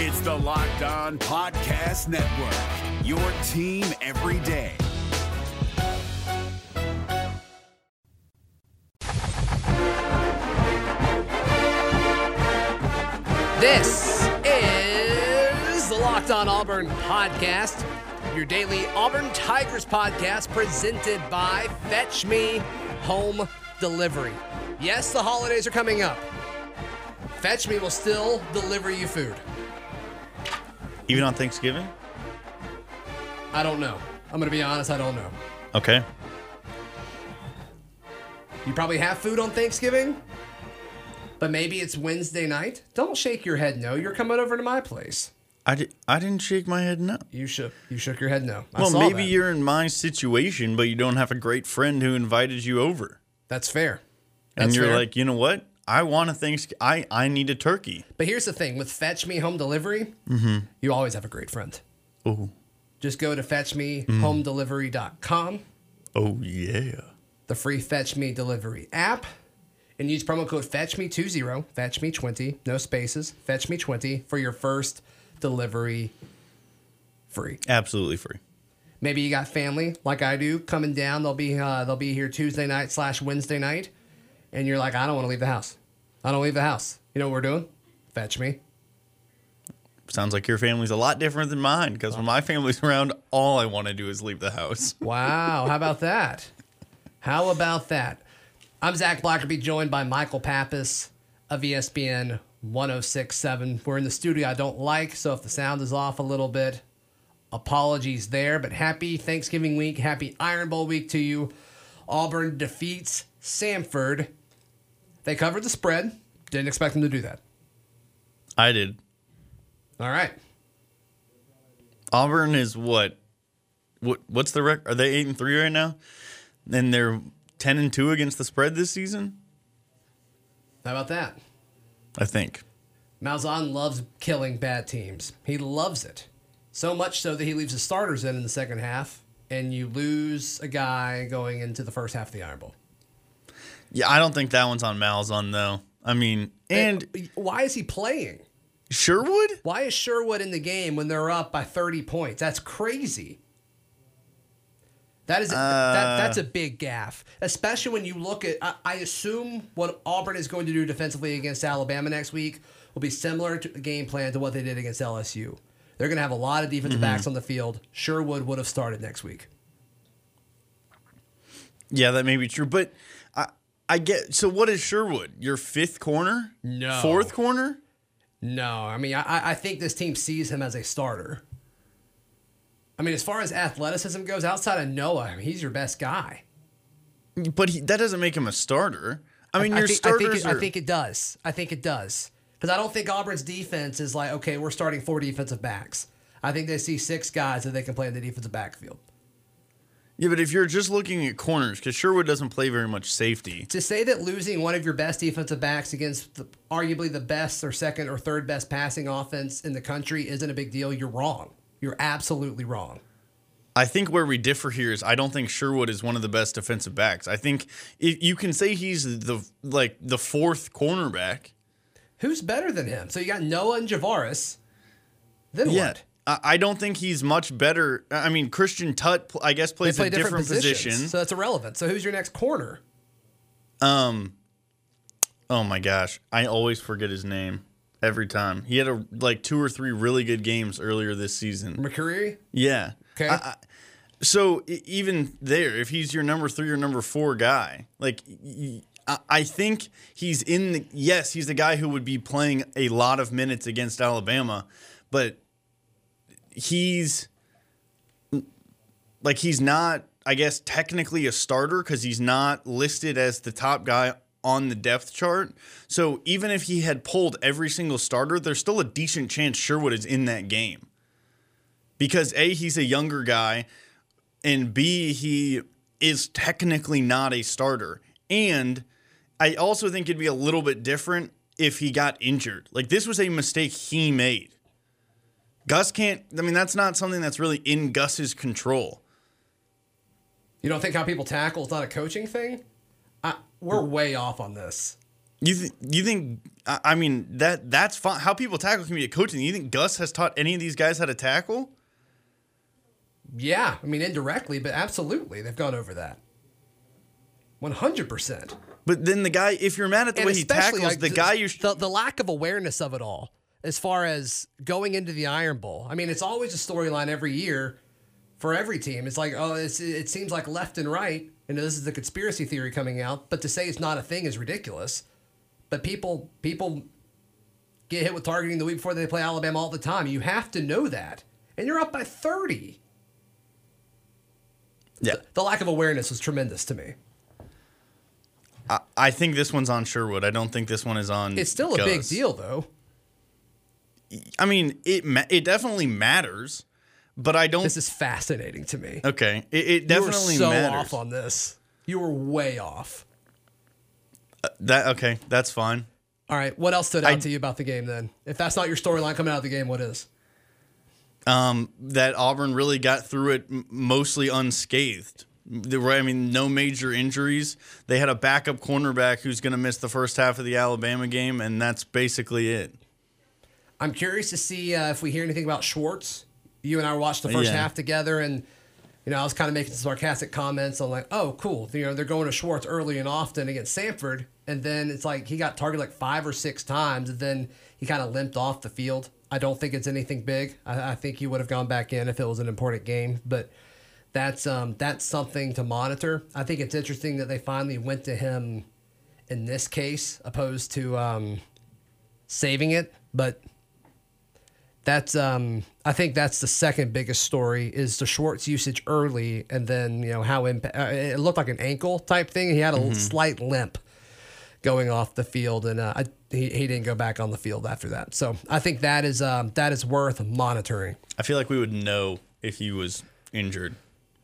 It's the Locked On Podcast Network, your team every day. This is the Locked On Auburn podcast, your daily Auburn Tigers podcast presented by Fetch Me Home Delivery. Yes, the holidays are coming up. Fetch Me will still deliver you food. Even on Thanksgiving? I don't know. I'm going to be honest, I don't know. Okay. You probably have food on Thanksgiving, but maybe it's Wednesday night. Don't shake your head no. You're coming over to my place. I, di- I didn't shake my head no. You shook. You shook your head no. I Well, maybe that. you're in my situation, but you don't have a great friend who invited you over. That's fair. and you're fair. like, you know what? I want a Thanksgiving. I, I need a turkey. But here's the thing with Fetch Me Home Delivery, Mm-hmm. you always have a great friend. Oh, Just go to fetchmehomedelivery.com, oh yeah. the free Fetch Me Delivery app, and use promo code FetchMe20, FetchMe20, no spaces, FetchMe20 for your first delivery free. Absolutely free. Maybe you got family like I do coming down. They'll be uh, they'll be here Tuesday night slash Wednesday night, and you're like, I don't want to leave the house. I don't leave the house. You know what we're doing? Fetch me. Sounds like your family's a lot different than mine because when my family's around, all I want to do is leave the house. Wow, how about that? How about that? I'm Zac Blackerby, joined by Michael Pappas of ESPN 1067. We're in the studio I don't like, so if the sound is off a little bit, apologies there. But happy Thanksgiving week, happy Iron Bowl week to you. Auburn defeats Samford. They covered the spread. Didn't expect them to do that. I did. All right. Auburn is what? What? What's the record? Are they eight and three right now? And they're ten and two against the spread this season. How about that? I think. Malzahn loves killing bad teams. He loves it. So much so that he leaves his starters in in the second half, and you lose a guy going into the first half of the Iron Bowl. Yeah, I don't think that one's on Malzahn though. I mean, and why is he playing? Sherwood. Why is Sherwood in the game when they're up by 30 points? That's crazy. That is a, that, uh. that's a big gaffe, especially when you look at. I, I assume what Auburn is going to do defensively against Alabama next week will be similar to the game plan to what they did against LSU. They're going to have a lot of defensive mm-hmm. backs on the field. Sherwood would have started next week. Yeah, that may be true, but I I get. So what is Sherwood? Your fifth corner? No. Fourth corner? No, I mean, I, I think this team sees him as a starter. I mean, as far as athleticism goes, outside of Noah, I mean, he's your best guy. But he, that doesn't make him a starter. I mean, I your think, I think, starters it, are. I think it does. I think it does. Because I don't think Auburn's defense is like, okay, we're starting four defensive backs. I think they see six guys that they can play in the defensive backfield. Yeah, but if you're just looking at corners, because Sherwood doesn't play very much safety. To say that losing one of your best defensive backs against the, arguably the best or second or third best passing offense in the country isn't a big deal, you're wrong. You're absolutely wrong. I think where we differ here is I don't think Sherwood is one of the best defensive backs. I think if you can say he's the like the fourth cornerback. Who's better than him? So you got Noah and Javaris. Then Yeah. what? I don't think he's much better. I mean, Christian Tutt, I guess, plays play a different, different, position. so that's irrelevant. So who's your next corner? Um, oh my gosh, I always forget his name every time. He had a like two or three really good games earlier this season. McCreary? Yeah. Okay. I, I, so even there, if he's your number three or number four guy, like I think he's in the yes, he's the guy who would be playing a lot of minutes against Alabama, but he's like he's not I guess technically a starter because he's not listed as the top guy on the depth chart. So even if he had pulled every single starter, there's still a decent chance Sherwood is in that game. Because A, he's a younger guy, and B, he is technically not a starter. And I also think it'd be a little bit different if he got injured. Like this was a mistake he made. Gus can't I mean that's not something that's really in Gus's control. You don't think how people tackle is not a coaching thing? I, we're way off on this. You th- you think? I I mean that that's fine. How people tackle can be a coaching. You think Gus has taught any of these guys how to tackle? Yeah, I mean indirectly, but absolutely, they've gone over that. One hundred percent. But then the guy, if you're mad at the way he tackles, like, the guy you sh- the, the lack of awareness of it all, as far as going into the Iron Bowl. I mean, it's always a storyline every year for every team. It's like, oh, it's, it seems like left and right, and this is the conspiracy theory coming out. But to say it's not a thing is ridiculous. But people people get hit with targeting the week before they play Alabama all the time. You have to know that, and you're up by thirty. yeah. The lack of awareness was tremendous to me. I, I think this one's on Sherwood. I don't think this one is on. It's still a big deal, though. I mean, it ma- it definitely matters, but I don't. This is fascinating to me. okay, it, it definitely you were so matters. off on this. You were way off. that okay, that's fine. All right, what else stood out I- to you about the game then? If that's not your storyline coming out of the game, what is? Um, that Auburn really got through it mostly unscathed. There were, I mean, no major injuries. They had a backup cornerback who's going to miss the first half of the Alabama game, and that's basically it. I'm curious to see uh, if we hear anything about Schwartz. You and I watched the first Yeah. half together, and you know I was kind of making some sarcastic comments. I'm like, oh, cool. You know they're going to Schwartz early and often against Samford, and then it's like he got targeted like five or six times, and then he kind of limped off the field. I don't think it's anything big. I, I think he would have gone back in if it was an important game, but that's um that's something to monitor. I think it's interesting that they finally went to him in this case opposed to um, saving it, but that's um I think that's the second biggest story is the Schwartz usage early and then you know how impa- uh, it looked like an ankle type thing. He had a slight limp going off the field and uh, I, he he didn't go back on the field after that. So I think that is um that is worth monitoring. I feel like we would know if he was injured.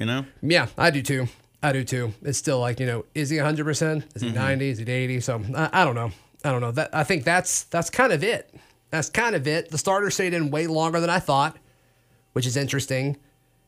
You know? Yeah, I do too. I do too. It's still like you know, is he 100? percent Is he 90? Is he 80? So I, I don't know. I don't know. That I think that's that's kind of it. That's kind of it. The starter stayed in way longer than I thought, which is interesting.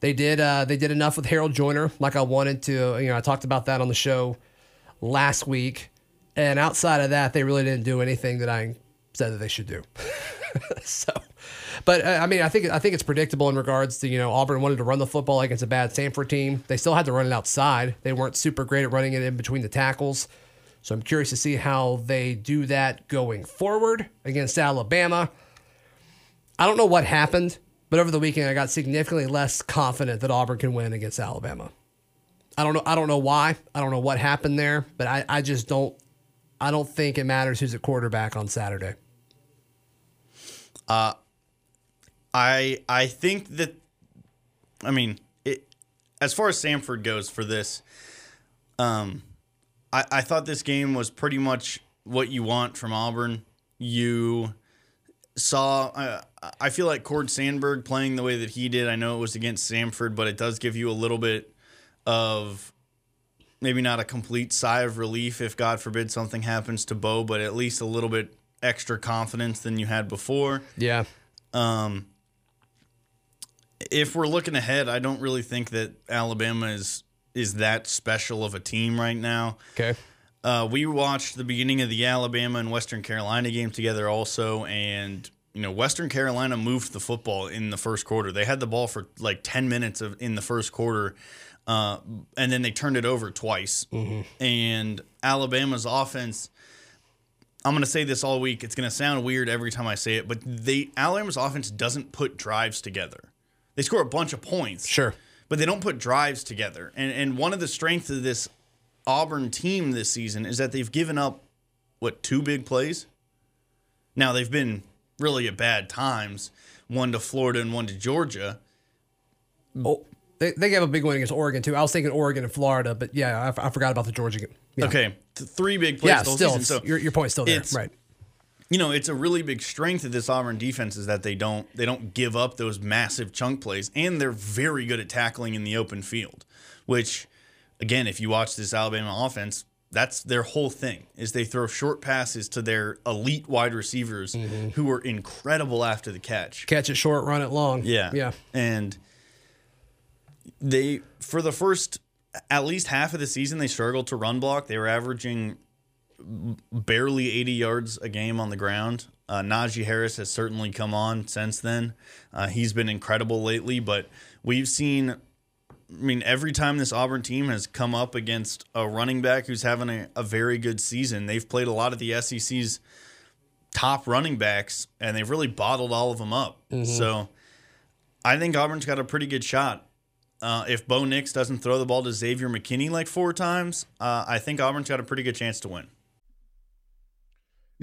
They did uh, they did enough with Harold Joiner, like I wanted to. You know, I talked about that on the show last week, and outside of that, they really didn't do anything that I said that they should do. so, but uh, I mean, I think I think it's predictable in regards to you know Auburn wanted to run the football against a bad Samford team. They still had to run it outside. They weren't super great at running it in between the tackles. So I'm curious to see how they do that going forward against Alabama. I don't know what happened, but over the weekend I got significantly less confident that Auburn can win against Alabama. I don't know. I don't know why. I don't know what happened there, but I, I just don't. I don't think it matters who's at quarterback on Saturday. I I think that I mean it as far as Samford goes for this, um I, I thought this game was pretty much what you want from Auburn. You saw uh, I feel like Cord Sandberg playing the way that he did. I know it was against Samford, but it does give you a little bit of maybe not a complete sigh of relief if God forbid something happens to Bo, but at least a little bit extra confidence than you had before. Yeah. Um, if we're looking ahead, I don't really think that Alabama is is that special of a team right now. Okay. Uh, we watched the beginning of the Alabama and Western Carolina game together also, and you know Western Carolina moved the football in the first quarter. They had the ball for like ten minutes of in the first quarter, uh, and then they turned it over twice. And Alabama's offense. I'm going to say this all week. It's going to sound weird every time I say it, but they Alabama's offense doesn't put drives together. They score a bunch of points, Sure. But they don't put drives together. And and one of the strengths of this Auburn team this season is that they've given up what two big plays. Now they've been really at bad times, one to Florida and one to Georgia. Oh, they, they gave a big win against Oregon too. I was thinking Oregon and Florida, but yeah, I, forgot about the Georgia game. Yeah. Okay, th- three big plays Yeah, still, season. So your, your point's still there, right? You know, it's a really big strength of this Auburn defense is that they don't they don't give up those massive chunk plays, and they're very good at tackling in the open field. Which, again, if you watch this Alabama offense, that's their whole thing is they throw short passes to their elite wide receivers mm-hmm. who are incredible after the catch. Catch it short, run it long. Yeah. Yeah. And they for the first at least half of the season they struggled to run block. They were averaging barely 80 yards a game on the ground. Uh, Najee Harris has certainly come on since then. Uh, he's been incredible lately, but we've seen. I mean, every time this Auburn team has come up against a running back who's having a, a very good season, they've played a lot of the SEC's top running backs, and they've really bottled all of them up. So I think Auburn's got a pretty good shot. Uh, if Bo Nix doesn't throw the ball to Xavier McKinney like four times, uh, I think Auburn's got a pretty good chance to win.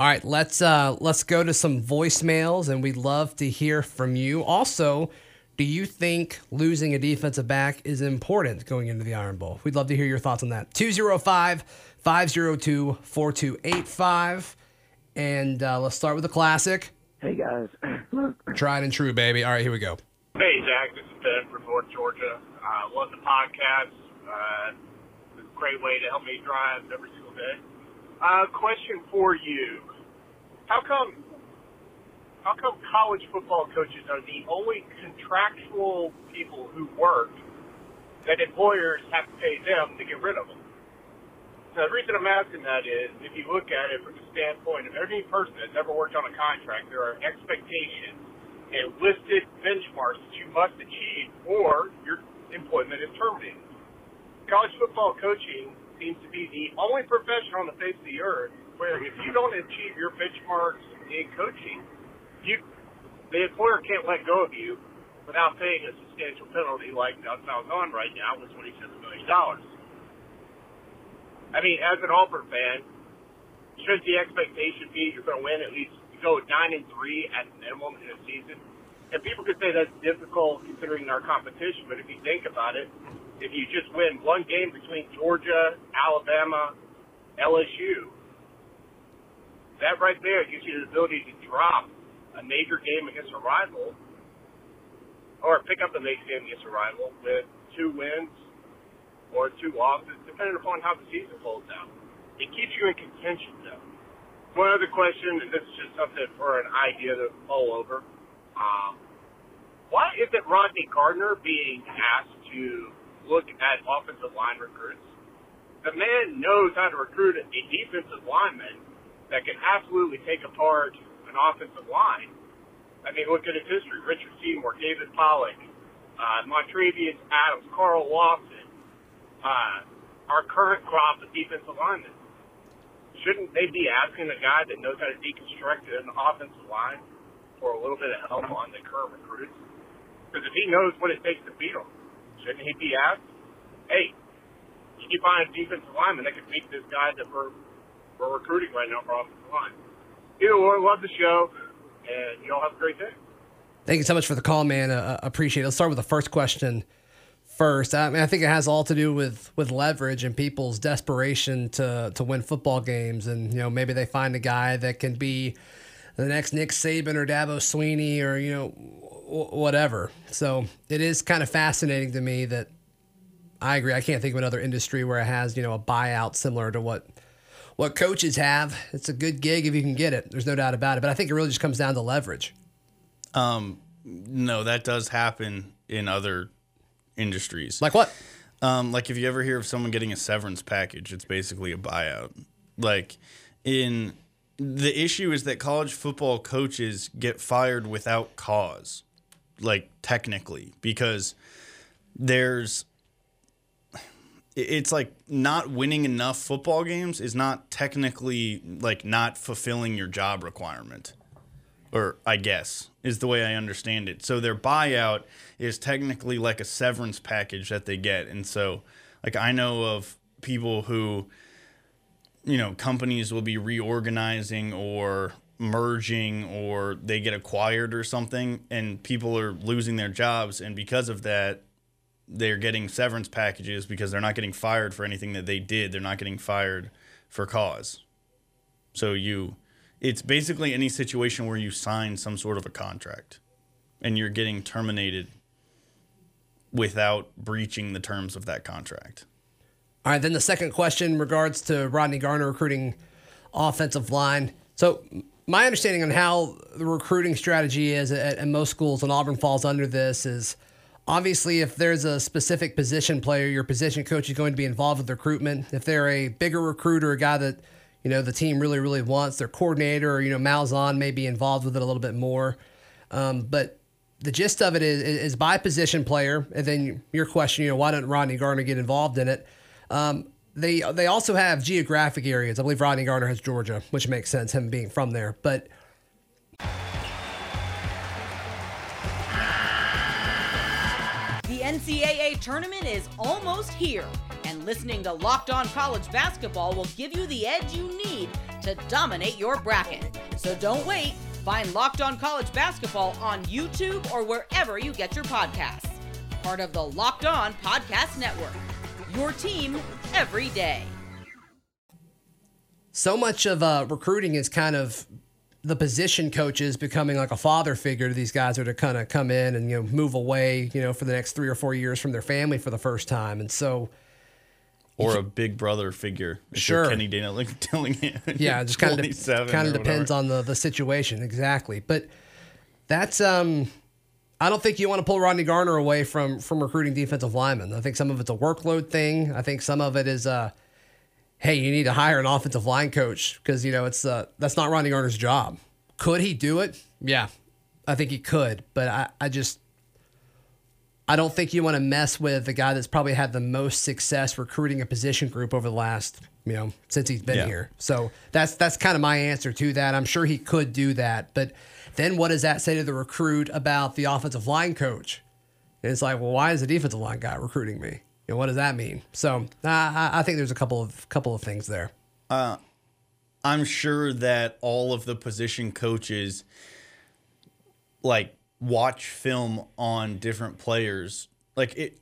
All right, let's uh let's go to some voicemails and we'd love to hear from you. Also, do you think losing a defensive back is important going into the Iron Bowl? We'd love to hear your thoughts on that. 205-502-4285. And uh, let's start with the classic. Hey guys, Tried and true, baby. All right, here we go. Hey, Zac. This is Ben from North Georgia. Uh, love the podcast. Uh, it's a great way to help me drive every single day. Uh, question for you: How come? How come college football coaches are the only contractual people who work that employers have to pay them to get rid of them? Now, the reason I'm asking that is, if you look at it from the standpoint of any person that's ever worked on a contract, there are expectations and listed benchmarks that you must achieve or your employment is terminated. College football coaching seems to be the only profession on the face of the earth where if you don't achieve your benchmarks in coaching, you the employer can't let go of you without paying a substantial penalty like Doug Falcon right now with twenty seven million dollars. I mean, as an Auburn fan, should the expectation be you're going to win at least go nine and three at minimum in a season? And people could say that's difficult considering our competition, but if you think about it, if you just win one game between Georgia, Alabama, LSU, that right there gives you the ability to drop a major game against a rival or pick up a major game against a rival with two wins or two losses, depending upon how the season folds out. It keeps you in contention, though. One other question, and this is just something for an idea to mull over. Um, why isn't Rodney Garner being asked to look at offensive line recruits? The man knows how to recruit a defensive lineman that can absolutely take apart an offensive line. I mean, look at his history. Richard Seymour, David Pollack, uh, Montravius Adams, Carl Lawson, uh, our current crop of defensive linemen. Shouldn't they be asking a guy that knows how to deconstruct an offensive line for a little bit of help on the current recruits? Because if he knows what it takes to beat them, shouldn't he be asked, hey, can you find a defensive lineman that can beat this guy that we're, we're recruiting right now for offensive line? Either way, love the show, and y'all have a great day. Thank you so much for the call, man. Uh, appreciate it. Let's start with the first question first. I mean, I think it has all to do with with leverage and people's desperation to to win football games, and you know maybe they find a guy that can be the next Nick Saban or Dabo Swinney or you know whatever. So it is kind of fascinating to me that I agree. I can't think of another industry where it has you know a buyout similar to what what coaches have. It's a good gig if you can get it. There's no doubt about it. But I think it really just comes down to leverage. Um, no, that does happen in other industries. Like what? Um, like if you ever hear of someone getting a severance package, it's basically a buyout. Like in the issue is that college football coaches get fired without cause, like technically, because there's it's like not winning enough football games is not technically like not fulfilling your job requirement or I guess is the way I understand it. So their buyout is technically like a severance package that they get. And so like I know of people who you know, companies will be reorganizing or merging or they get acquired or something and people are losing their jobs and because of that they're getting severance packages because they're not getting fired for anything that they did. They're not getting fired for cause. So you it's basically any situation where you sign some sort of a contract and you're getting terminated without breaching the terms of that contract. All right, then the second question in regards to Rodney Garner recruiting offensive line. So my understanding on how the recruiting strategy is at, at most schools, and Auburn falls under this, is obviously if there's a specific position player, your position coach is going to be involved with recruitment. If they're a bigger recruiter, a guy that you know the team really really wants, their coordinator or you know Malzahn may be involved with it a little bit more. Um, but the gist of it is, is by position player, and then your question, you know, why didn't Rodney Garner get involved in it? Um, they they also have geographic areas. I believe Rodney Garner has Georgia, which makes sense, him being from there. But The NCAA tournament is almost here, and listening to Locked On College Basketball will give you the edge you need to dominate your bracket. So don't wait. Find Locked On College Basketball on YouTube or wherever you get your podcasts. Part of the Locked On Podcast Network. Your team every day. so much of uh, recruiting is kind of the position coaches becoming like a father figure to these guys who are to kind of come in and you know move away you know for the next three or four years from their family for the first time and so Or a big brother figure. if Sure. you're Kenny Dana Dillingham. yeah just kind of kind of depends whatever. on the the situation exactly but that's um I don't think you want to pull Rodney Garner away from from recruiting defensive linemen. I think some of it's a workload thing. I think some of it is uh hey, you need to hire an offensive line coach because you know it's uh that's not Rodney Garner's job. Could he do it? Yeah. I think he could, but I, I just I don't think you want to mess with the guy that's probably had the most success recruiting a position group over the last, you know, since he's been Yeah. here. So that's that's kind of my answer to that. I'm sure he could do that, but then what does that say to the recruit about the offensive line coach? And it's like, well, why is the defensive line guy recruiting me? Know, what does that mean? So uh, I, think there's a couple of couple of things there. I'm sure that all of the position coaches like watch film on different players. Like it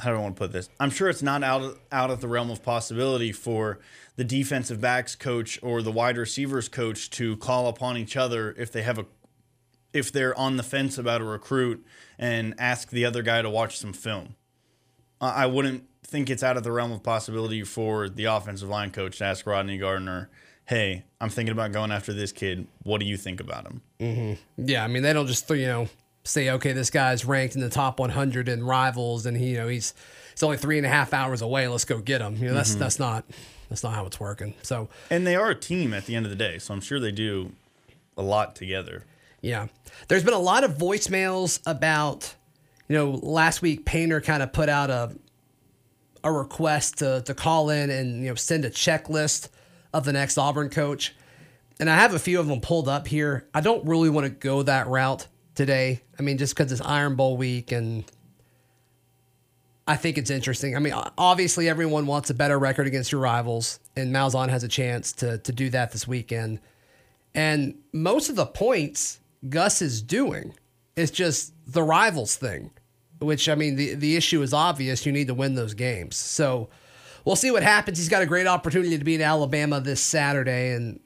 how do I want to put this? I'm sure it's not out of, out of the realm of possibility for the defensive backs coach or the wide receivers coach to call upon each other if they have a if they're on the fence about a recruit and ask the other guy to watch some film. I wouldn't think it's out of the realm of possibility for the offensive line coach to ask Rodney Garner, "Hey, I'm thinking about going after this kid. What do you think about him?" Mm-hmm. Yeah, I mean they don't just you know say okay this guy's ranked in the top 100 in rivals and he you know he's he's only three and a half hours away. Let's go get him. You know that's mm-hmm. that's not that's not how it's working. So And they are a team at the end of the day, so I'm sure they do a lot together. Yeah. There's been a lot of voicemails about, you know, last week Painter kind of put out a a request to, to call in and, you know, send a checklist of the next Auburn coach. And I have a few of them pulled up here. I don't really want to go that route today. I mean, just because it's Iron Bowl week and I think it's interesting. I mean, obviously everyone wants a better record against your rivals, and Malzahn has a chance to to do that this weekend. And most of the points Gus is doing is just the rivals thing, which I mean, the, the issue is obvious. You need to win those games. So we'll see what happens. He's got a great opportunity to be in Alabama this Saturday. And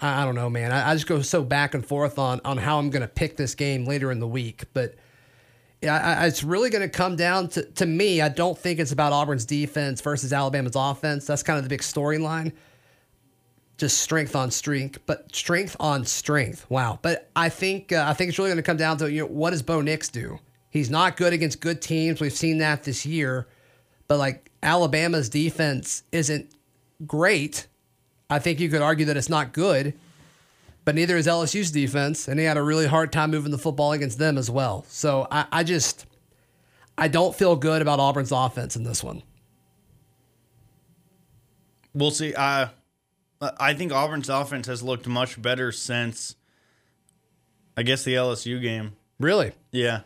I, I don't know, man. I, I just go so back and forth on, on how I'm going to pick this game later in the week. But yeah, it's really going to come down to, to me. I don't think it's about Auburn's defense versus Alabama's offense. That's kind of the big storyline just strength on strength, but strength on strength. Wow. But I think uh, I think it's really going to come down to you know what does Bo Nix do? He's not good against good teams. We've seen that this year. But like Alabama's defense isn't great. I think you could argue that it's not good, but neither is LSU's defense, and he had a really hard time moving the football against them as well. So I, I just I don't feel good about Auburn's offense in this one. We'll see. I I think Auburn's offense has looked much better since I guess the LSU game. Really? Yeah.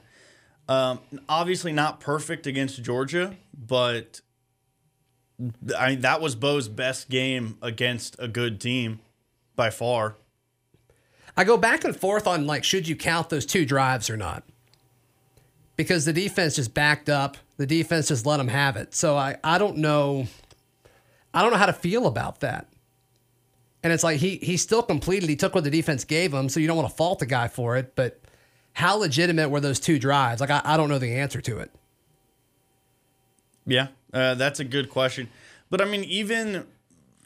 Um, obviously not perfect against Georgia, but I mean, that was Bo's best game against a good team by far. I go back and forth on like should you count those two drives or not? because the defense just backed up. The defense just let them have it. So I, I don't know. I don't know how to feel about that. And it's like he he still completed. He took what the defense gave him, so you don't want to fault the guy for it. But how legitimate were those two drives? Like I, I don't know the answer to it. Yeah, uh, that's a good question. But I mean, even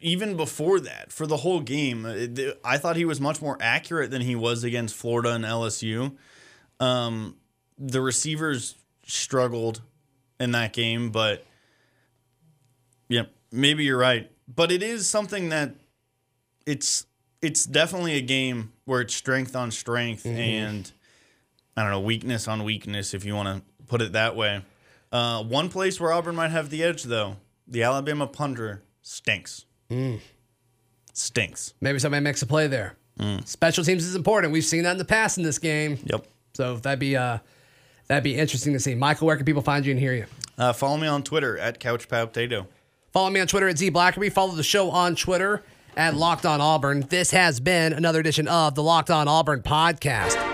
even before that, for the whole game, uh, I thought he was much more accurate than he was against Florida and LSU. Um, the receivers struggled in that game, but yeah, maybe you're right. But it is something that it's it's definitely a game where it's strength on strength mm-hmm. and I don't know weakness on weakness, if you want to put it that way. Uh, one place where Auburn might have the edge, though, the Alabama punter stinks. Mm. Stinks. Maybe somebody makes a play there. Mm. Special teams is important. We've seen that in the past in this game. Yep. So that'd be uh, that'd be interesting to see. Michael, where can people find you and hear you? Uh, follow me on Twitter at CouchPotato. Follow me on Twitter at Z Blackerby. Follow the show on Twitter at Locked On Auburn. This has been another edition of the Locked On Auburn podcast.